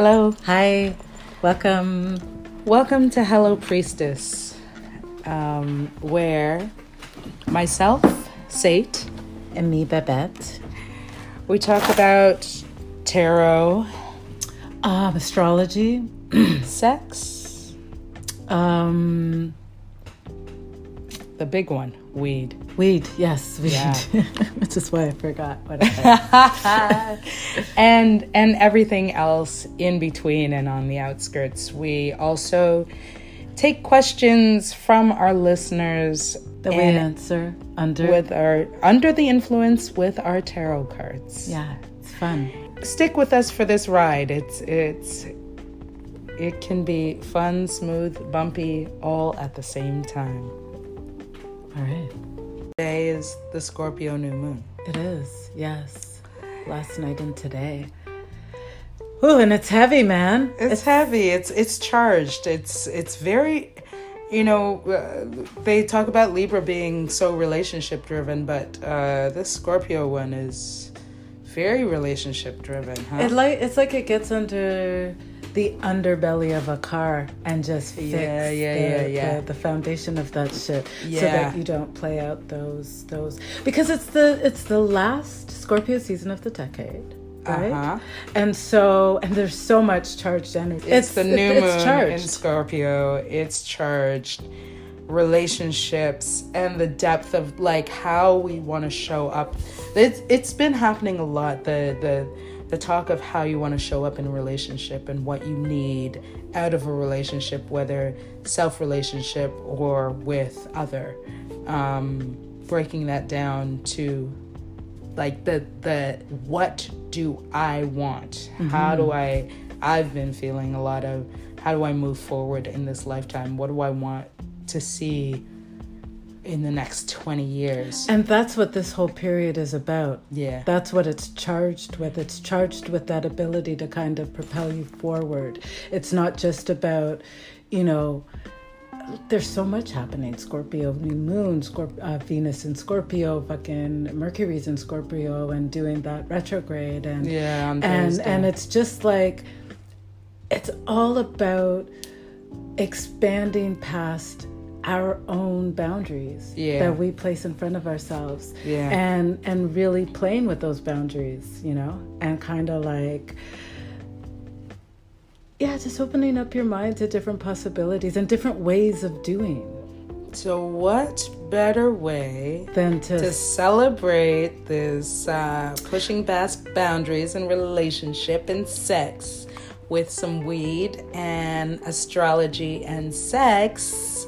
Hello. Hi. Welcome. Welcome to Hello Priestess, um, where myself, Sate, And me, Babette. we talk about tarot, Um, astrology. sex, Um, the big one, weed. weed. Yes, weed. Yeah. Which is why I forgot what I and and everything else in between and on the outskirts. We also take questions from our listeners that we answer under. with our under the influence with our tarot cards. yeah, it's fun. Stick with us for this ride. It's it's it can be fun, smooth, bumpy, all at the same time. All right. Today is the Scorpio new moon. It is. Yes. Last night and today. Ooh, and it's heavy, man. It's heavy. It's it's charged. It's it's very, you know, uh, they talk about Libra being so relationship driven, but uh, this Scorpio one is very relationship driven, huh? It like it's like it gets under the underbelly of a car and just fix Yeah, yeah, the, yeah, yeah. The, the foundation of that shit so that you don't play out those those because it's the it's the last Scorpio season of the decade. Right? Uh-huh. And so and there's so much charged energy. It's, the new it- moon it's in. Scorpio. It's charged relationships and the depth of like how we want to show up. It's it's been happening a lot. The the the talk of how you want to show up in a relationship and what you need out of a relationship, whether self relationship or with other. Um, breaking that down to like the the what do I want? How do I I've been feeling a lot of how do I move forward in this lifetime? What do I want to see in the next 20 years? And that's what this whole period is about. yeah. That's what it's charged with. It's charged with that ability to kind of propel you forward. It's not just about, you know, there's so much happening. Scorpio, new moon, Scorp- uh, Venus in Scorpio, fucking Mercury's in Scorpio, and doing that retrograde, and Yeah, and and it's just like, it's all about expanding past our own boundaries Yeah. that we place in front of ourselves Yeah. and and really playing with those boundaries you know and kind of like yeah just opening up your mind to different possibilities and different ways of doing So what better way than to, to celebrate this uh, pushing past boundaries in relationship and sex with some weed and astrology and sex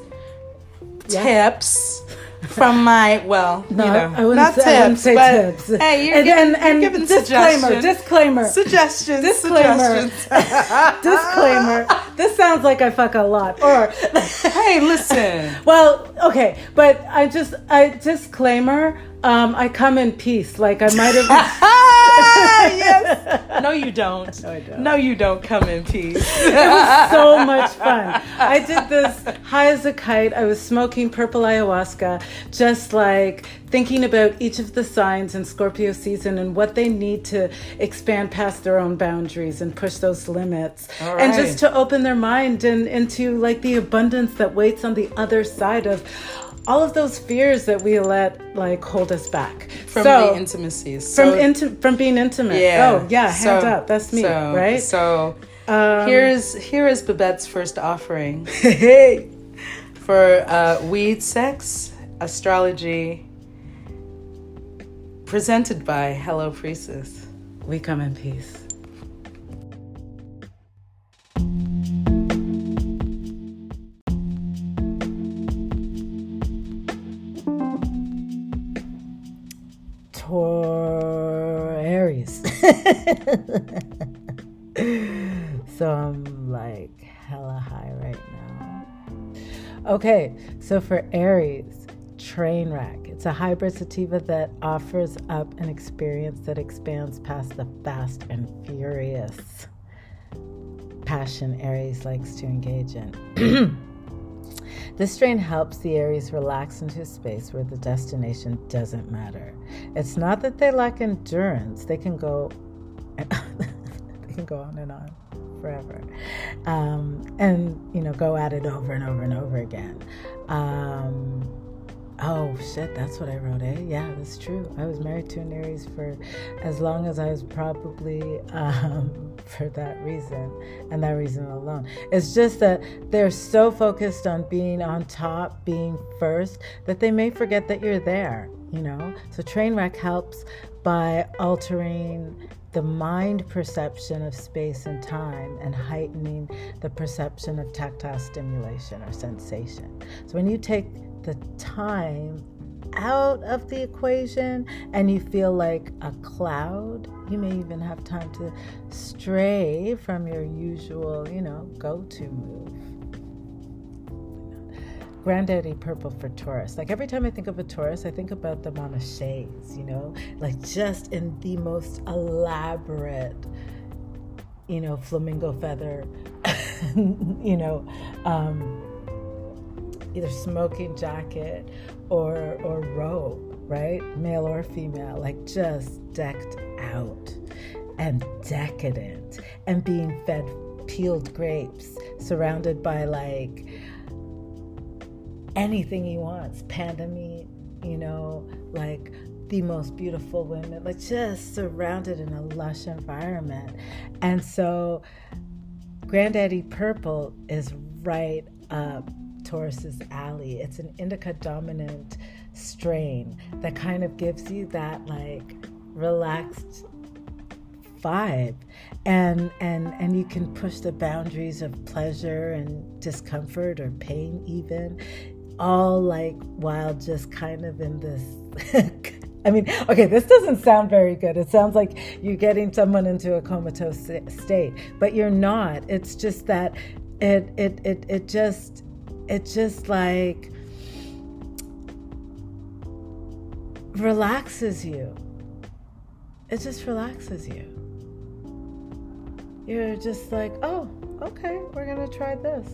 Yeah. tips from my well, no, you know, I wouldn't not say, tips, I wouldn't say but tips. hey, you're and, giving, and, and giving disclaimer, disclaimer, suggestions, Disclaimer. suggestions. disclaimer. this sounds like I fuck a lot. Or, hey, listen. well, okay, but I just, I disclaimer. Um, I come in peace. Like I might have. Yes. No, you don't. No, I don't. No, you don't come in peace. it was so much fun. I did this high as a kite. I was smoking purple ayahuasca, just like thinking about each of the signs in Scorpio season and what they need to expand past their own boundaries and push those limits. All And just to open their mind and into like the abundance that waits on the other side of all of those fears that we let like hold us back From So- the intimacies. from So- inti- from being intimate. Yeah. Oh yeah, hand So- up. That's me, so- right? So Um, here's here is Babette's first offering hey. for uh, weed, sex, astrology, presented by Hello Priestess. We come in peace. so I'm like hella high right now. Okay, so for Aries, train wreck. It's a hybrid sativa that offers up an experience that expands past the fast and furious passion Aries likes to engage in. This strain helps the Aries relax into a space where the destination doesn't matter. It's not that they lack endurance, they can go can go on and on forever. Um, and, you know, go at it over and over and over again. Um, oh, shit, that's what I wrote, eh? Yeah, that's true. I was married to an Aries for as long as I was probably um, for that reason and that reason alone. It's just that they're so focused on being on top, being first, that they may forget that you're there, you know? So train wreck helps by altering the mind perception of space and time and heightening the perception of tactile stimulation or sensation. So when you take the time out of the equation and you feel like a cloud, you may even have time to stray from your usual, you know, go to move. Granddaddy purple for Taurus. Like every time I think of a Taurus, I think about them on a chaise, you know, like just in the most elaborate, you know, flamingo feather, you know, um, either smoking jacket or or robe, right? Male or female, like just decked out and decadent and being fed peeled grapes, surrounded by like anything he wants panda meat, you know, like the most beautiful women, like just surrounded in a lush environment. And so, Granddaddy Purple is right up Taurus's alley. It's an indica dominant strain that kind of gives you that like relaxed vibe and and and you can push the boundaries of pleasure and discomfort or pain even all like while just kind of in this I mean, okay, this doesn't sound very good. It sounds like you're getting someone into a comatose state, but you're not. It's just that it it it it just it just like relaxes you. It just relaxes you. You're just like, oh, okay, we're gonna try this.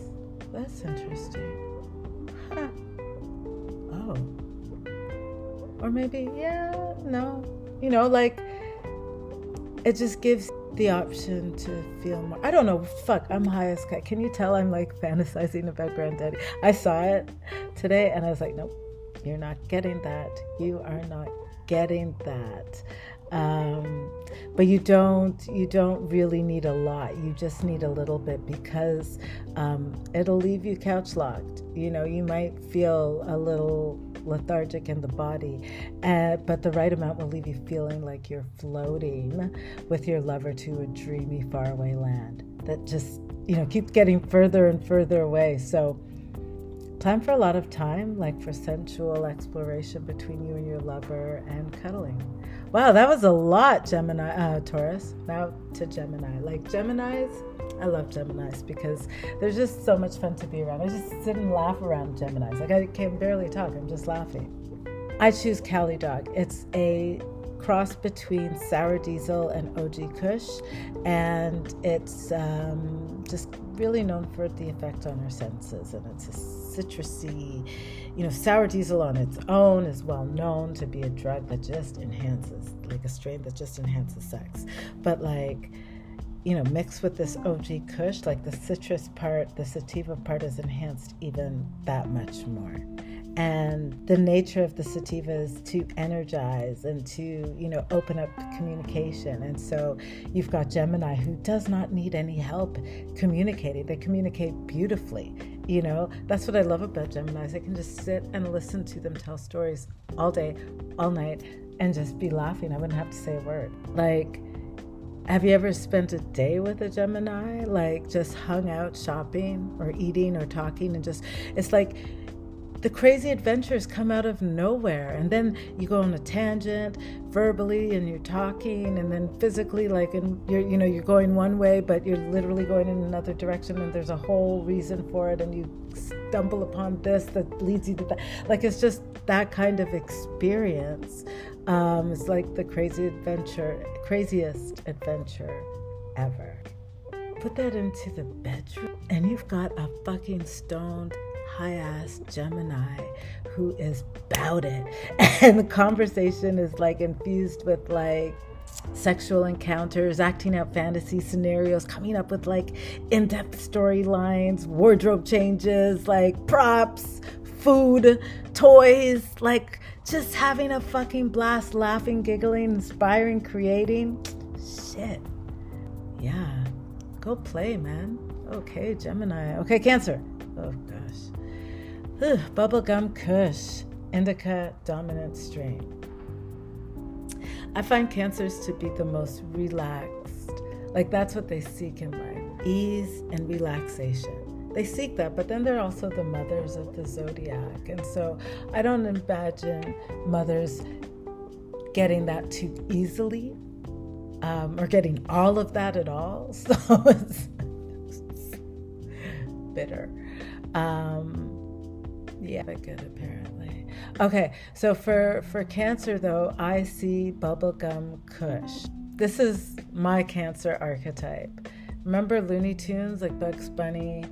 That's interesting. Or maybe, yeah, no. You know, like, it just gives the option to feel more. I don't know. Fuck, I'm high as cat. Can you tell I'm like fantasizing about granddaddy? I saw it today and I was like, nope, you're not getting that. You are not getting that. Um, but you don't you don't really need a lot you just need a little bit because um, it'll leave you couch locked you know you might feel a little lethargic in the body, uh, but the right amount will leave you feeling like you're floating with your lover to a dreamy, faraway land that just, you know, keeps getting further and further away. So, plan for a lot of time, like for sensual exploration between you and your lover and cuddling. Wow, that was a lot, Gemini, uh, Taurus. Now to Gemini. Like Geminis, I love Geminis because there's just so much fun to be around. I just sit and laugh around Geminis. Like I can barely talk, I'm just laughing. I choose Cali Dog. It's a cross between Sour Diesel and OG Kush, and it's um, just really known for the effect on our senses. And it's a citrusy, you know, Sour Diesel on its own is well known to be a drug that just enhances, like a strain that just enhances sex. But like, you know, mixed with this OG Kush, like the citrus part, the sativa part is enhanced even that much more. And the nature of the sativa is to energize and to, you know, open up communication. And so you've got Gemini who does not need any help communicating. They communicate beautifully. You know, that's what I love about Geminis. I can just sit and listen to them tell stories all day, all night, and just be laughing. I wouldn't have to say a word. Like, have you ever spent a day with a Gemini? Like just hung out shopping or eating or talking and just, it's like the crazy adventures come out of nowhere. And then you go on a tangent verbally and you're talking and then physically like and you're you know you're going one way but you're literally going in another direction and there's a whole reason for it and you stumble upon this that leads you to that like it's just that kind of experience um, it's like the crazy adventure, craziest adventure ever. Put that into the bedroom, and you've got a fucking stoned, high ass Gemini who is bout it. And the conversation is like infused with like sexual encounters, acting out fantasy scenarios, coming up with like in depth storylines, wardrobe changes, like props, food, toys, like just having a fucking blast, laughing, giggling, inspiring, creating. Shit. Yeah. Go play, man. Okay, Gemini. Okay, Cancer. Oh, gosh. Bubblegum Kush. Indica dominant strain. I find cancers to be the most relaxed. Like that's what they seek in life ease and relaxation. They seek that, but then they're also the mothers of the zodiac. And so I don't imagine mothers getting that too easily um, or getting all of that at all. So it's bitter. Um, yeah, but good apparently. Okay, so for for cancer though, I see bubblegum kush. This is my cancer archetype. Remember Looney Tunes like Bugs Bunny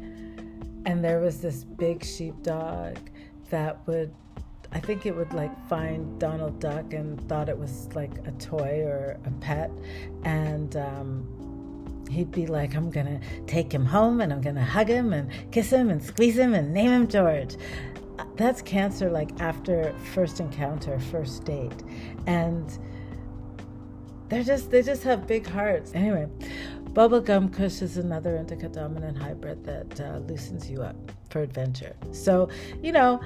and there was this big sheepdog that would I think it would like find Donald Duck and thought it was like a toy or a pet and um, he'd be like, I'm gonna take him home and I'm gonna hug him and kiss him and squeeze him and name him George that's cancer like after first encounter first date. And they're just they just have big hearts. Anyway bubblegum kush is another indica dominant hybrid that uh, loosens you up for adventure. So you know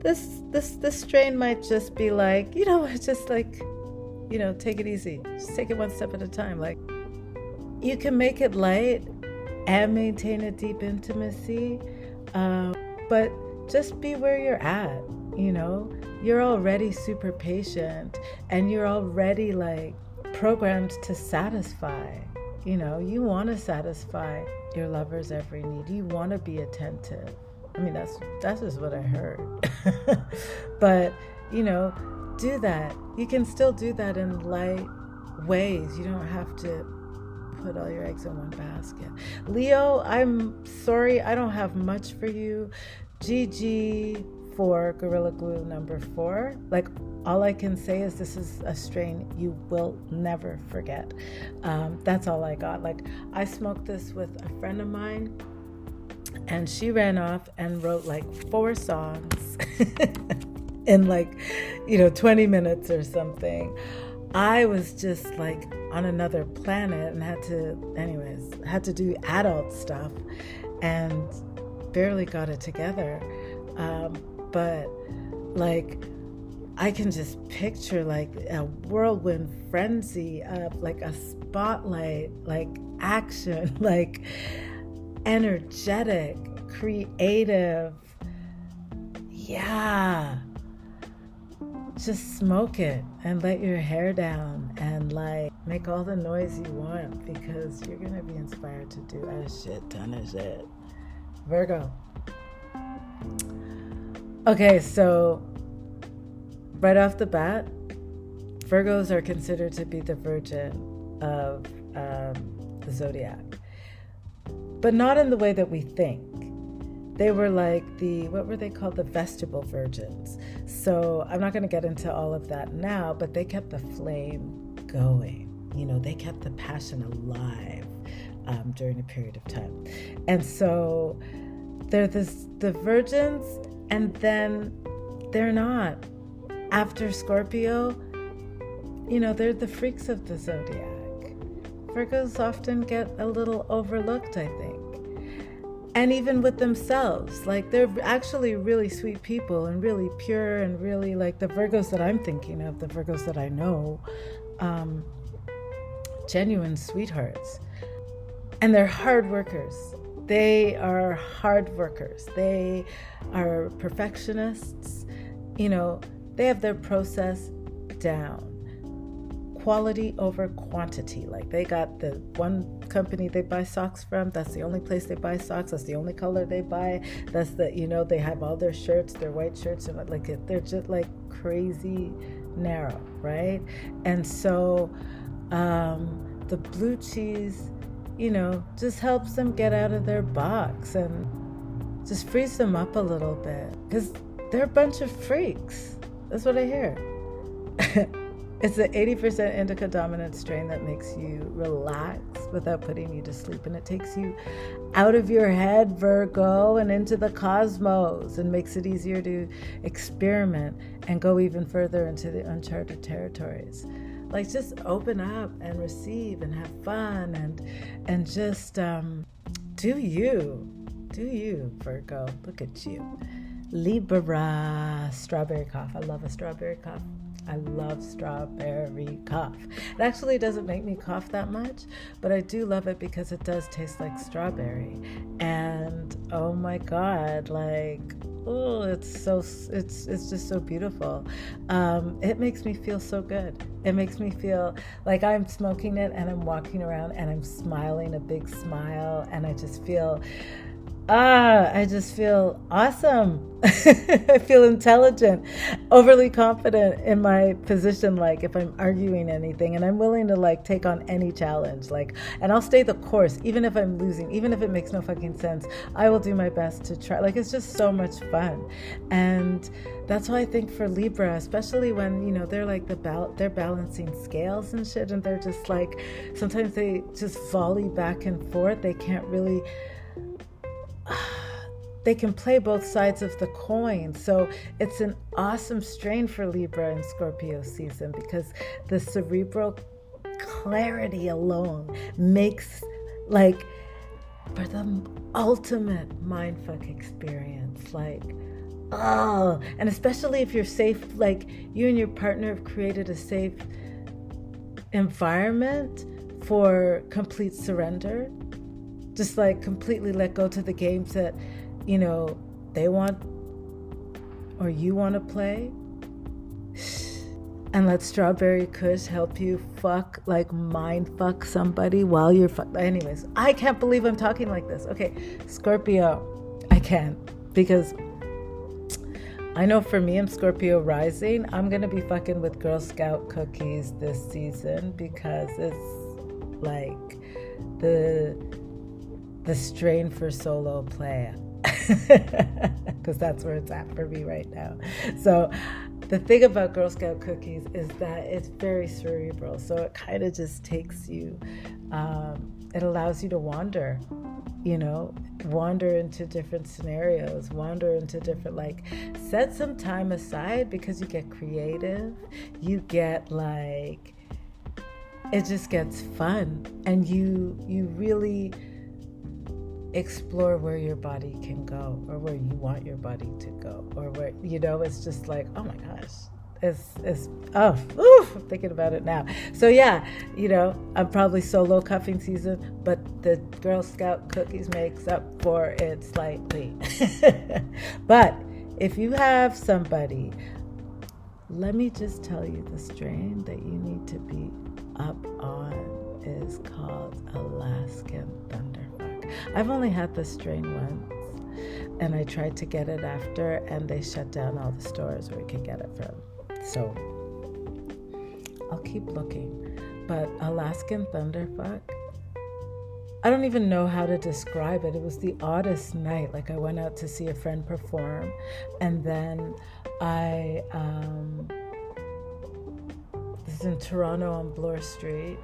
this this this strain might just be like you know just like you know take it easy. Just take it one step at a time. Like you can make it light and maintain a deep intimacy um, but just be where you're at, you know? You're already super patient and you're already like programmed to satisfy. You know, you want to satisfy your lover's every need. You want to be attentive. I mean, that's that's just what I heard. but, you know, do that. You can still do that in light ways. You don't have to put all your eggs in one basket. Leo, I'm sorry I don't have much for you. GG for Gorilla Glue number four. Like, all I can say is this is a strain you will never forget. Um, that's all I got. Like, I smoked this with a friend of mine, and she ran off and wrote like four songs in like, you know, 20 minutes or something. I was just like on another planet and had to, anyways, had to do adult stuff. And barely got it together. Um, but like, I can just picture like a whirlwind frenzy of like a spotlight, like action, like energetic, creative. Yeah. Just smoke it and let your hair down and like make all the noise you want because you're gonna be inspired to do a shit ton of shit. Virgo. Okay, so right off the bat, Virgos are considered to be the virgin of um, the zodiac, but not in the way that we think. They were like the, what were they called? The vestibule virgins. So I'm not going to get into all of that now, but they kept the flame going. You know, they kept the passion alive um, during a period of time. And so they're this, the virgins, and then they're not. After Scorpio, you know, they're the freaks of the zodiac. Virgos often get a little overlooked, I think. And even with themselves, like they're actually really sweet people and really pure and really like the Virgos that I'm thinking of, the Virgos that I know, um, genuine sweethearts and they're hard workers. They are hard workers. They are perfectionists. You know, they have their process down. Quality over quantity. Like they got the one company they buy socks from, that's the only place they buy socks, that's the only color they buy. That's the, you know, they have all their shirts, their white shirts, and like they're just like crazy narrow, right? And so um, the blue cheese you know, just helps them get out of their box and just frees them up a little bit because they're a bunch of freaks. That's what I hear. It's an 80% indica dominant strain that makes you relax without putting you to sleep. And it takes you out of your head, Virgo, and into the cosmos and makes it easier to experiment and go even further into the uncharted territories. Like just open up and receive and have fun and and just um, do you. Do you, Virgo. Look at you. Libra, strawberry cough. I love a strawberry cough. I love strawberry cough. It actually doesn't make me cough that much, but I do love it because it does taste like strawberry. And oh my god, like oh, it's so it's it's just so beautiful. Um, it makes me feel so good. It makes me feel like I'm smoking it and I'm walking around and I'm smiling a big smile and I just feel ah, I just feel awesome. I feel intelligent, overly confident in my position. Like if I'm arguing anything, and I'm willing to like take on any challenge. Like, and I'll stay the course, even if I'm losing, even if it makes no fucking sense. I will do my best to try. Like it's just so much fun, and that's why I think for Libra, especially when you know they're like the bal- they're balancing scales and shit, and they're just like sometimes they just volley back and forth. They can't really they can play both sides of the coin. So it's an awesome strain for Libra and Scorpio season because the cerebral clarity alone makes like for the ultimate mindfuck experience. Like, oh, and especially if you're safe, like you and your partner have created a safe environment for complete surrender just like completely let go to the games that you know they want or you want to play and let strawberry kush help you fuck like mind fuck somebody while you're fuck anyways i can't believe i'm talking like this okay scorpio i can't because I know for me, I'm Scorpio rising. I'm gonna be fucking with Girl Scout cookies this season because it's like the the strain for solo play because that's where it's at for me right now. So, the thing about Girl Scout cookies is that it's very cerebral. So, it kind of just takes you, um, it allows you to wander, you know, wander into different scenarios, wander into different, like, set some time aside because you get creative. You get like, it just gets fun and you you really explore where your body can go or where you want your body to go or where you know it's just like oh my gosh it's it's oh oof, I'm thinking about it now. So yeah you know i'm probably solo cuffing season but the girl scout cookies makes up for it slightly. But if you have somebody let me just tell you the strain that you need to be up on is called alaskan thunder I've only had this strain once, and I tried to get it after, and they shut down all the stores where you could get it from. So I'll keep looking. But Alaskan Thunderfuck, I don't even know how to describe it. It was the oddest night. Like I went out to see a friend perform, and then I um, this is in Toronto on Bloor Street,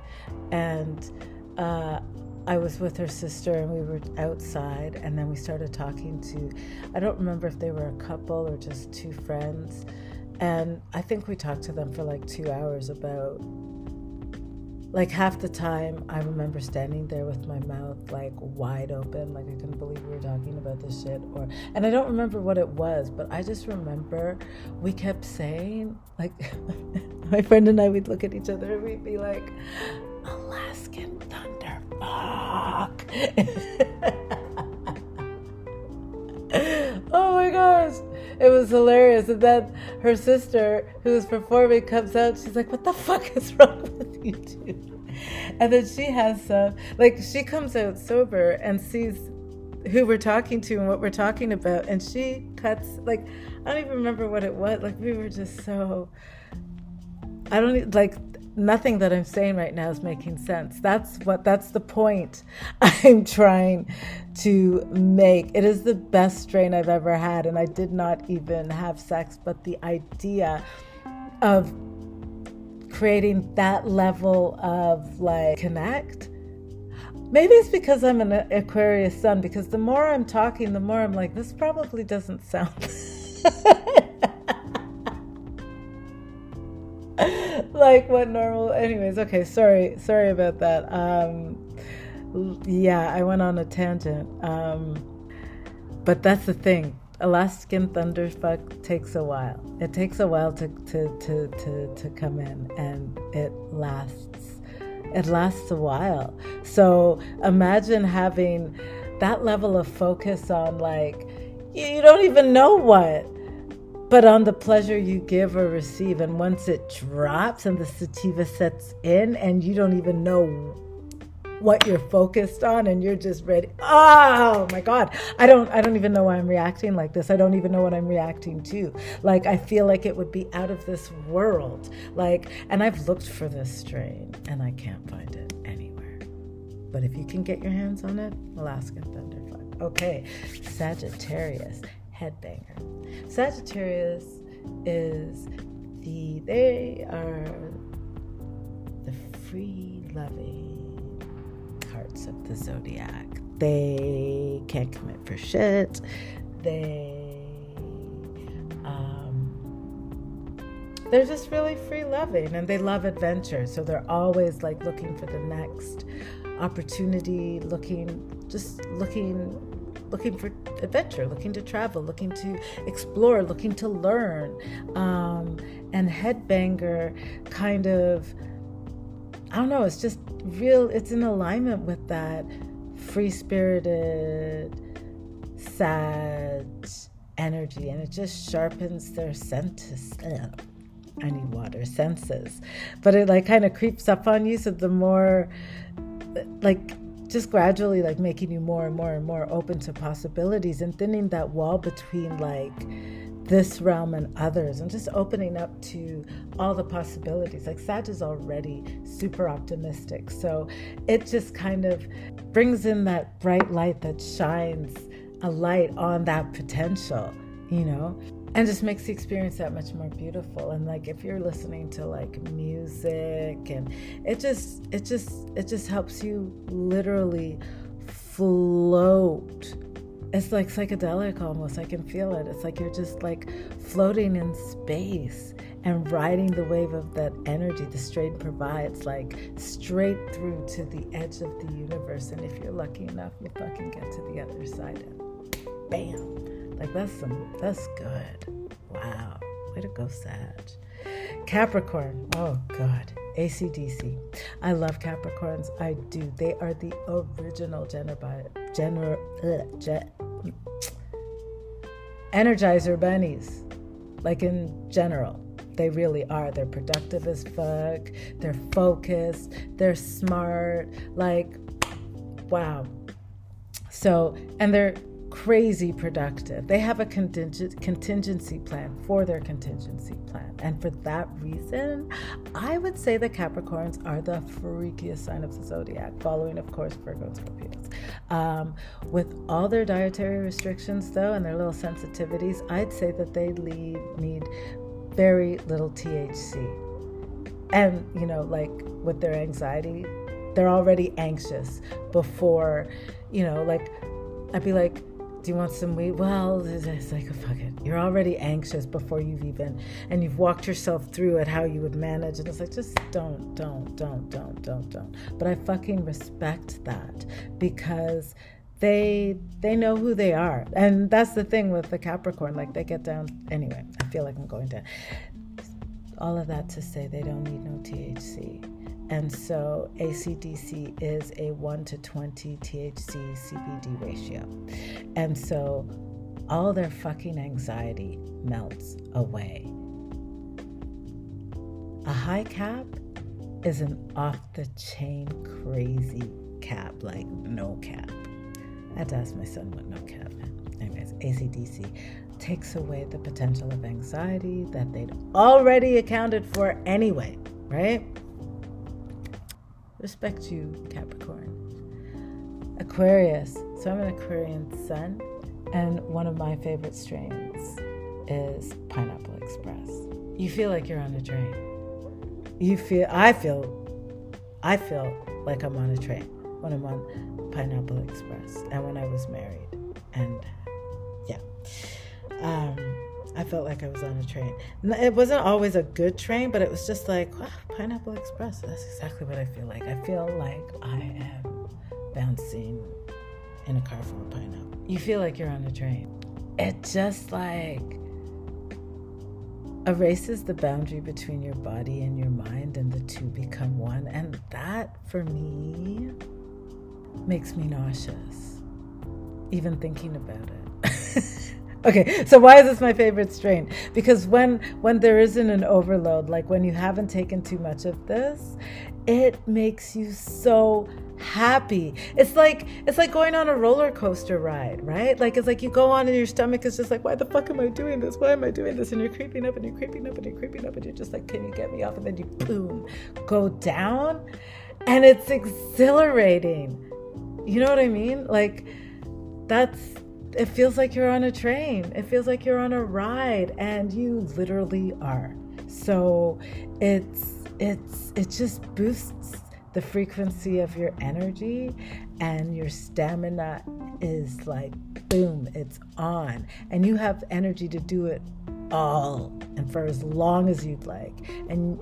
and uh, I was with her sister and we were outside, and then we started talking to, I don't remember if they were a couple or just two friends. And I think we talked to them for like two hours about, like half the time, I remember standing there with my mouth like wide open, like I couldn't believe we were talking about this shit. Or, and I don't remember what it was, but I just remember we kept saying, like, my friend and I would look at each other and we'd be like, Alaskan thunder fuck. oh my gosh. It was hilarious. And then her sister, who was performing, comes out. She's like, What the fuck is wrong with you two? And then she has some, like, she comes out sober and sees who we're talking to and what we're talking about. And she cuts, like, I don't even remember what it was. Like, we were just so. I don't like nothing that I'm saying right now is making sense. That's what that's the point I'm trying to make. It is the best strain I've ever had and I did not even have sex, but the idea of creating that level of like connect. Maybe it's because I'm an Aquarius sun, because the more I'm talking, the more I'm like, this probably doesn't sound. like what normal anyways okay sorry sorry about that um yeah i went on a tangent um but that's the thing Alaskan thunderfuck takes a while. It takes a while to, to, to, to, to come in and it lasts. It lasts a while. So imagine having that level of focus on like you don't even know what but on the pleasure you give or receive and once it drops and the sativa sets in and you don't even know what you're focused on and you're just ready oh my god. I don't i don't even know why i'm reacting like this. I don't even know what i'm reacting to. Like i feel like it would be out of this world. Like and i've looked for this strain and i can't find it anywhere. But if you can get your hands on it alaskan thunderfuck okay sagittarius headbanger sagittarius is the they are the free loving parts of the zodiac. They can't commit for shit. They um, they're just really free loving and they love adventure. So they're always like looking for the next opportunity, looking just looking looking for adventure, looking to travel, looking to explore, looking to learn. Um, and headbanger kind of I don't know, it's just real, it's in alignment with that free spirited, sad energy, and it just sharpens their senses. I need water senses, but it like kind of creeps up on you. So the more, like, just gradually like making you more and more and more open to possibilities and thinning that wall between like this realm and others and just opening up to all the possibilities. Like Sag is already super optimistic. So it just kind of brings in that bright light that shines a light on that potential, you know? And just makes the experience that much more beautiful. And like if you're listening to like music and it just it just it just helps you literally float it's like psychedelic almost. I can feel it. It's like you're just like floating in space and riding the wave of that energy the strain provides, like straight through to the edge of the universe. And if you're lucky enough, you fucking get to the other side and bam. Like that's some that's good. Wow. Way to go, Sag. Capricorn. Oh God. ACDC. I love Capricorns. I do. They are the original gener- gener- ugh, ge- energizer bunnies. Like in general. They really are. They're productive as fuck. They're focused. They're smart. Like, wow. So, and they're crazy productive. They have a contingency plan for their contingency plan. And for that reason, I would say the Capricorns are the freakiest sign of the zodiac, following, of course, Virgo and Scorpios. Um, with all their dietary restrictions, though, and their little sensitivities, I'd say that they lead, need very little THC. And, you know, like with their anxiety, they're already anxious before, you know, like, I'd be like, do you want some weed? Well, it's like, fuck it. You're already anxious before you've even, and you've walked yourself through it, how you would manage. And it's like, just don't, don't, don't, don't, don't, don't. But I fucking respect that because they they know who they are and that's the thing with the capricorn like they get down anyway i feel like i'm going to all of that to say they don't need no thc and so ACDC is a 1 to 20 THC CBD ratio. And so all their fucking anxiety melts away. A high cap is an off the chain crazy cap, like no cap. I had to ask my son what no cap. Anyways, ACDC takes away the potential of anxiety that they'd already accounted for anyway, right? Respect you, Capricorn. Aquarius. So I'm an Aquarian sun, and one of my favorite strains is Pineapple Express. You feel like you're on a train. you feel, I feel, I feel like I'm on a train when I'm on Pineapple Express and when I was married. And yeah. Um, I felt like I was on a train. It wasn't always a good train, but it was just like, wow, Pineapple Express. That's exactly what I feel like. I feel like I am bouncing in a car full of pineapple. You feel like you're on a train. It just like erases the boundary between your body and your mind, and the two become one. And that, for me, makes me nauseous, even thinking about it. okay, so why is this my favorite strain? Because when when there isn't an overload, like when you haven't taken too much of this, it makes you so happy. It's like it's like going on a roller coaster ride, right? Like it's like you go on and your stomach is just like, why the fuck am I doing this? Why am I doing this? And you're creeping up and you're creeping up and you're creeping up and you're just like, can you get me off? And then you boom, go down. And it's exhilarating. You know what I mean? Like that's it feels like you're on a train. It feels like you're on a ride and you literally are. So it's it's it just boosts the frequency of your energy and your stamina is like boom it's on and you have energy to do it all and for as long as you'd like and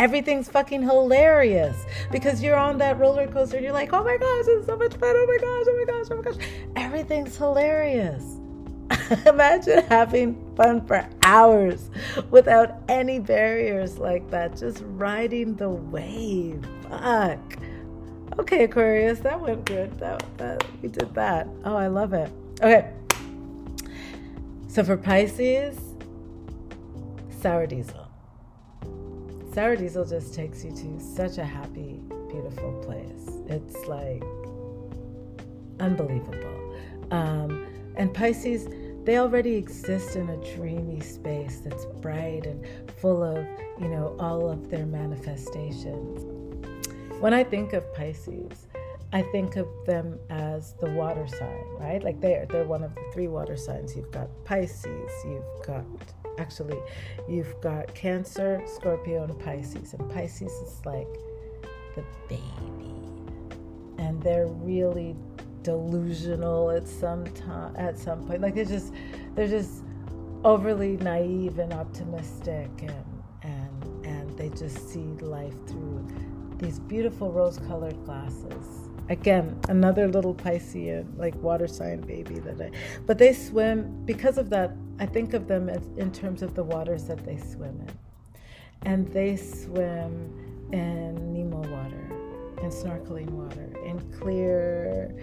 everything's fucking hilarious because you're on that roller coaster and you're like oh my gosh it's so much fun oh my gosh oh my gosh oh my gosh everything's hilarious Imagine having fun for hours without any barriers like that, just riding the wave. Fuck. Okay, Aquarius, that went good. That, that we did that. Oh, I love it. Okay. So for Pisces, sour diesel. Sour diesel just takes you to such a happy, beautiful place. It's like unbelievable. Um, and Pisces, they already exist in a dreamy space that's bright and full of, you know, all of their manifestations. When I think of Pisces, I think of them as the water sign, right? Like they're they're one of the three water signs. You've got Pisces, you've got actually you've got Cancer, Scorpio, and Pisces. And Pisces is like the baby. And they're really delusional at some time at some point like they're just they're just overly naive and optimistic and and and they just see life through these beautiful rose colored glasses again another little piscean like water sign baby that i but they swim because of that i think of them as in terms of the waters that they swim in. And they swim in nemo water and snorkeling water in clear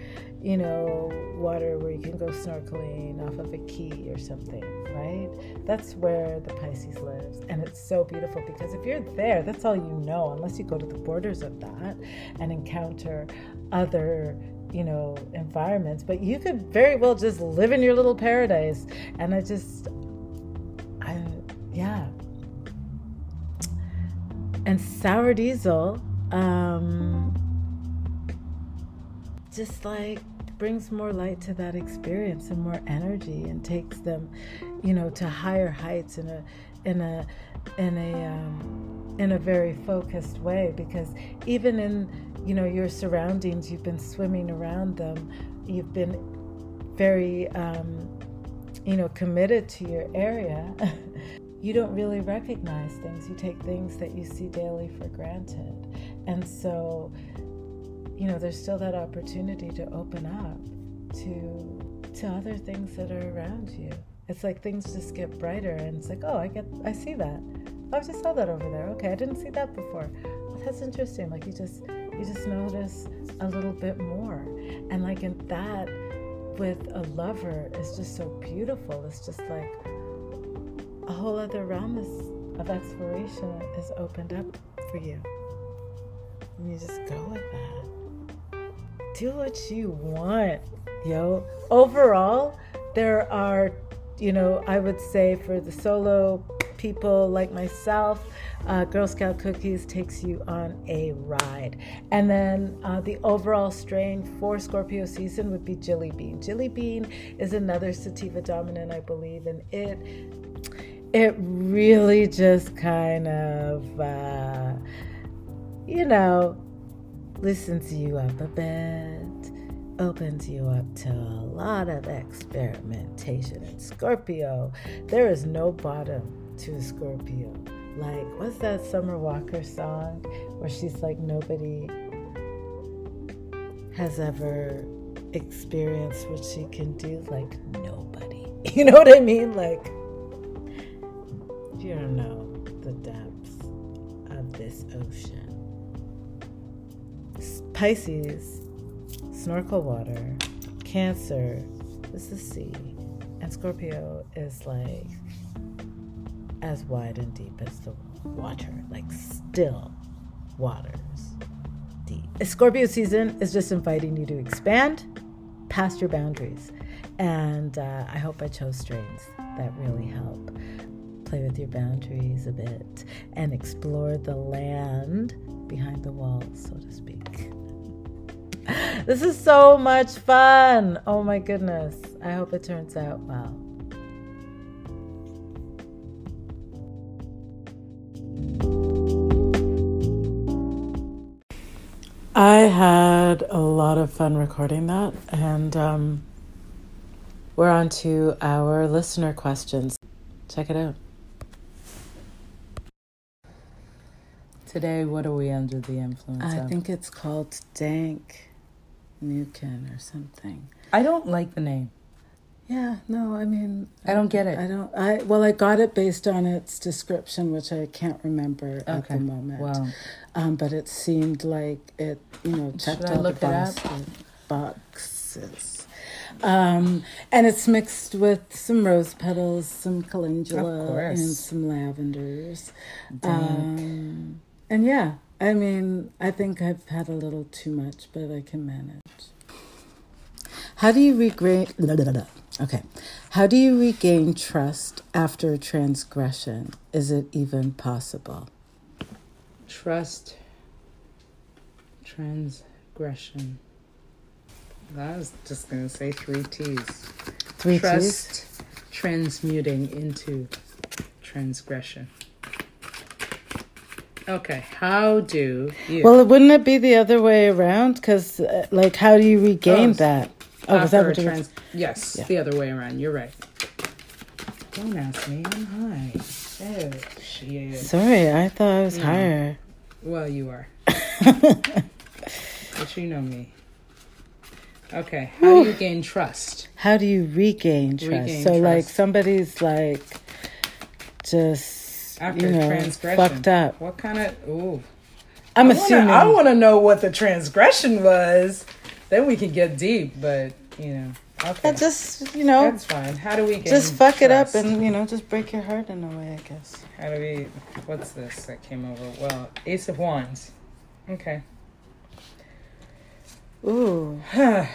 you know, water where you can go snorkeling off of a key or something, right? That's where the Pisces lives. And it's so beautiful because if you're there, that's all you know, unless you go to the borders of that and encounter other you know environments but you could very well just live in your little paradise and i just i yeah and sour diesel um just like brings more light to that experience and more energy and takes them you know to higher heights in a in a in a um, in a very focused way. Because even in you know your surroundings you've been swimming around them. You've been very um, you know committed to your area. You don't really recognize things. You take things that you see daily for granted. And so you know, there's still that opportunity to open up to to other things that are around you. It's like things just get brighter and it's like, oh, I get I see that. Oh, I just saw that over there. Okay, I didn't see that before. That's interesting. Like you just you just notice a little bit more. And like in that with a lover is just so beautiful. It's just like a whole other realm is, of exploration is opened up for you. And you just go with that do what you want, yo. Overall, there are, you know, I would say for the solo people like myself, uh, Girl Scout Cookies takes you on a ride. And then uh, the overall strain for Scorpio season would be Jilly Bean. Jilly Bean is another sativa dominant, I believe, and it it really just kind of, uh, you know, loosens you up a bit, opens you up to a lot of experimentation. And Scorpio, there is no bottom to Scorpio. Like, what's that Summer Walker song where she's like, nobody has ever experienced what she can do? Like, nobody. You know what I mean? Like, you don't know the depths of this ocean. Pisces, snorkel water. Cancer this is the sea. And Scorpio is like as wide and deep as the water, like still waters deep. Scorpio season is just inviting you to expand past your boundaries. And uh, I hope I chose strains that really help play with your boundaries a bit and explore the land behind the walls, so to speak. This is so much fun. Oh my goodness. I hope it turns out well. I had a lot of fun recording that, and um, we're on to our listener questions. Check it out. Today, what are we under the influence of I of? think it's called Dank Mukin or something. I don't like the name. Yeah, no, I mean, I don't get it. I don't. I well, I got it based on its description, which I can't remember at the moment. Wow. Um, but it seemed like it, you know, checked all the look it up? boxes. Um, and it's mixed with some rose petals, some calendula, and some lavenders. Um, and yeah, I mean, I think I've had a little too much, but I can manage. How do you regain? Okay. How do you regain trust after transgression? Is it even possible? Trust, transgression. I was just gonna say three T's. Three T's? Trust, transmuting into transgression. Okay, how do you? Well, wouldn't it be the other way around? Because, uh, like, how do you regain Oh, that? Oh, is that what trans- yes, Yeah. the other way around. You're right. Don't ask me. I'm high. Oh shit. Sorry, I thought I was No. higher. Well, you are. but you know me. Okay, how do you gain trust? How do you regain trust? Regain so, like, somebody's like just After you know transgression. fucked up. What kind of? Ooh. I'm I wanna- assuming. I want to know what the transgression was. Then we can get deep, but you know. Okay. Yeah, just you know, That's fine. How do we gain just fuck it up and you know, just break your heart in a way, I guess. How do we? What's this that came over? Well, Ace of Wands. Okay. Ooh, How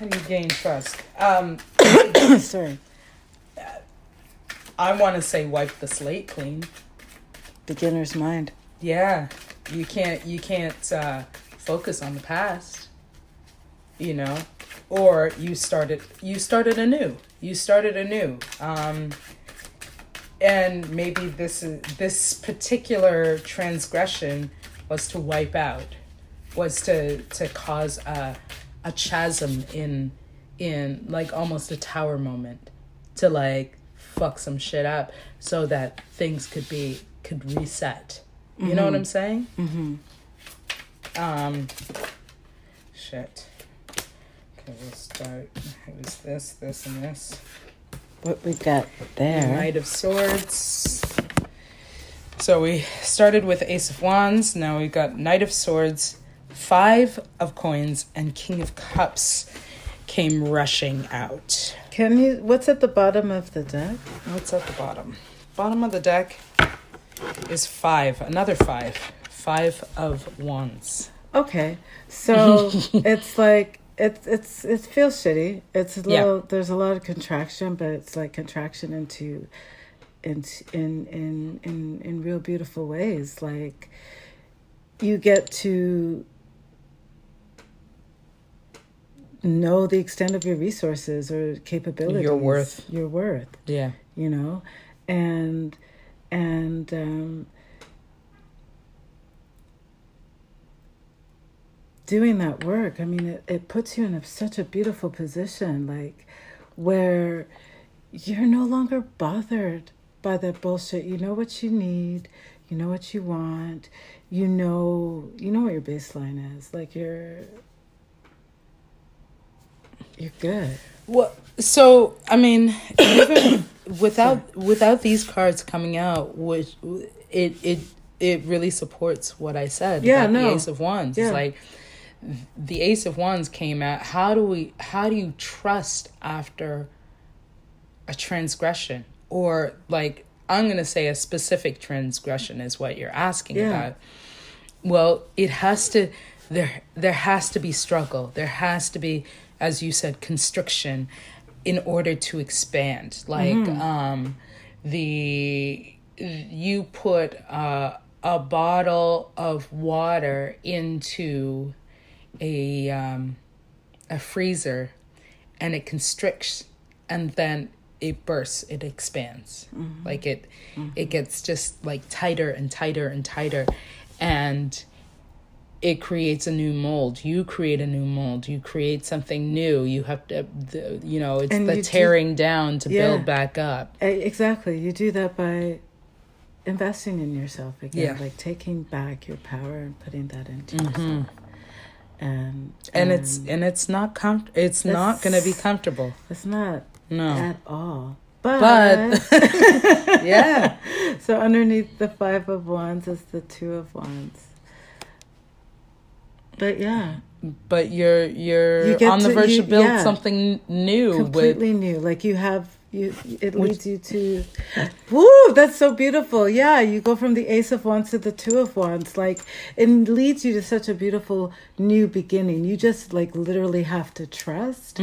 do you gain trust? Um, sorry. I want to say wipe the slate clean. Beginner's mind. Yeah, you can't you can't uh, focus on the past. You know, or you started you started anew. You started anew. Um, and maybe this is this particular transgression was to wipe out, was to to cause a a chasm in in like almost a tower moment to like fuck some shit up so that things could be could reset. You know what I'm saying? Mm-hmm. Um, shit. Okay, we'll start. It was this, this, and this. What we got there? Knight of Swords. So we started with Ace of Wands. Now we got Knight of Swords, Five of Coins, and King of Cups came rushing out. Can you? What's at the bottom of the deck? What's at the bottom? Bottom of the deck is five. Another five. Five of Wands. Okay, so it's like it's it's it feels shitty. It's a Yeah. little. There's a lot of contraction, but it's like contraction into, into in in in in real beautiful ways. Like you get to know the extent of your resources or capabilities. Your worth. Your worth. Yeah. You know, and and um, doing that work. I mean, it, it puts you in a, such a beautiful position, like where you're no longer bothered by that bullshit. You know what you need. You know what you want. You know you know what your baseline is. Like you're you're good. Well, so I mean, even without without these cards coming out, which it it it really supports what I said. Yeah, no. The Ace of Wands. Yeah. It's like the Ace of Wands came out. How do we? How do you trust after a transgression, or like I'm gonna say a specific transgression is what you're asking Yeah. about. Well, it has to there there has to be struggle. There has to be, as you said, constriction in order to expand. Like um the you put uh, a bottle of water into a um a freezer and it constricts and then it bursts it expands. Like it it gets just like tighter and tighter and tighter. And it creates a new mold you create a new mold you create something new you have to the, you know it's And the you do- tearing down to Yeah. build back up Exactly. You do that by investing in yourself again, Yeah. like taking back your power and putting that into mm-hmm. yourself. And and it's and it's not com- it's not going to be comfortable it's not no at all. But, But- yeah so underneath the five of wands is the two of wands. But yeah, but you're you're You on the to- verge you- to build yeah. something new with completely new. Like you have you it leads you to Woo, that's so beautiful. Yeah, you go from the ace of wands to the two of wands. Like it leads you to such a beautiful new beginning. You just like literally have to trust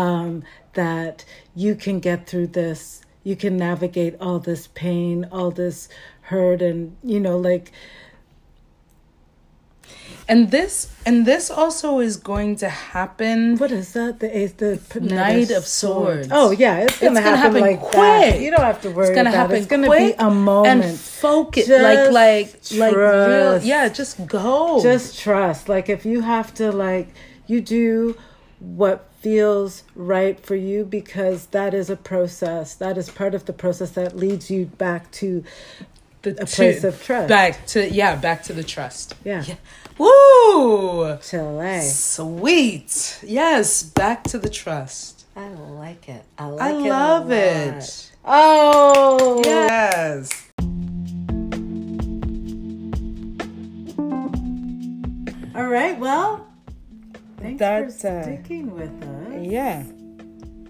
um that you can get through this. You can navigate all this pain, all this hurt and you know like and this and this also is going to happen what is that? The ace, the Knight of Swords. Oh yeah, it's gonna, It's gonna happen, happen like quick. that. You don't have to worry it's gonna about happen it. It's gonna quick be a moment. and focus like Just like like real yeah just go Just trust. Like if you have to, like you do what feels right for you because that is a process. That is part of the process that leads you back to the a place of trust. back to yeah back to the trust yeah, woo Chile. sweet yes back to the trust I like it. I like i it. I love it Oh yes All right. Well, thanks That's, for uh, sticking with us. Yeah.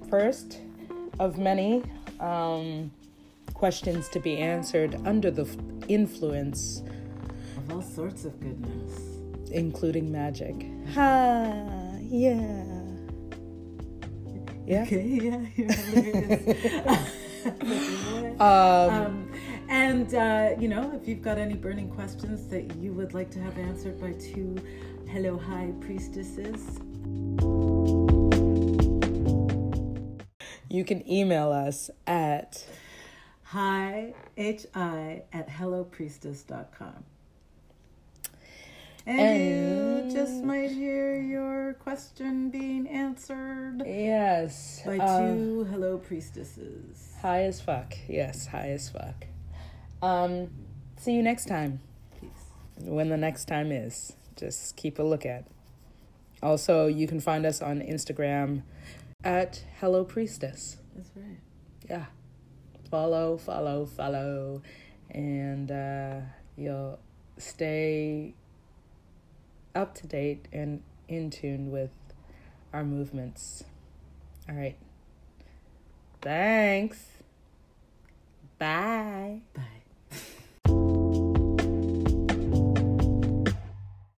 First of many um, questions to be answered under the influence, Of all sorts of goodness. including magic. Ha! Yeah. Yeah. Okay, yeah, you're. Um, um, and, uh, you know, if you've got any burning questions that you would like to have answered by two Hello High priestesses, you can email us at hi, H-I, at hellopriestess.com. And, And- you just might hear your question being answered yes. by uh, two Hello Priestesses. high as fuck. Yes, high as fuck. Um, see you next time. Peace. when the next time is. Just keep a look at. Also, you can find us on Instagram at Hello Priestess. That's right. Yeah. Follow, follow, follow. And uh, you'll stay up to date and in tune with our movements. All right. Thanks. Bye. Bye.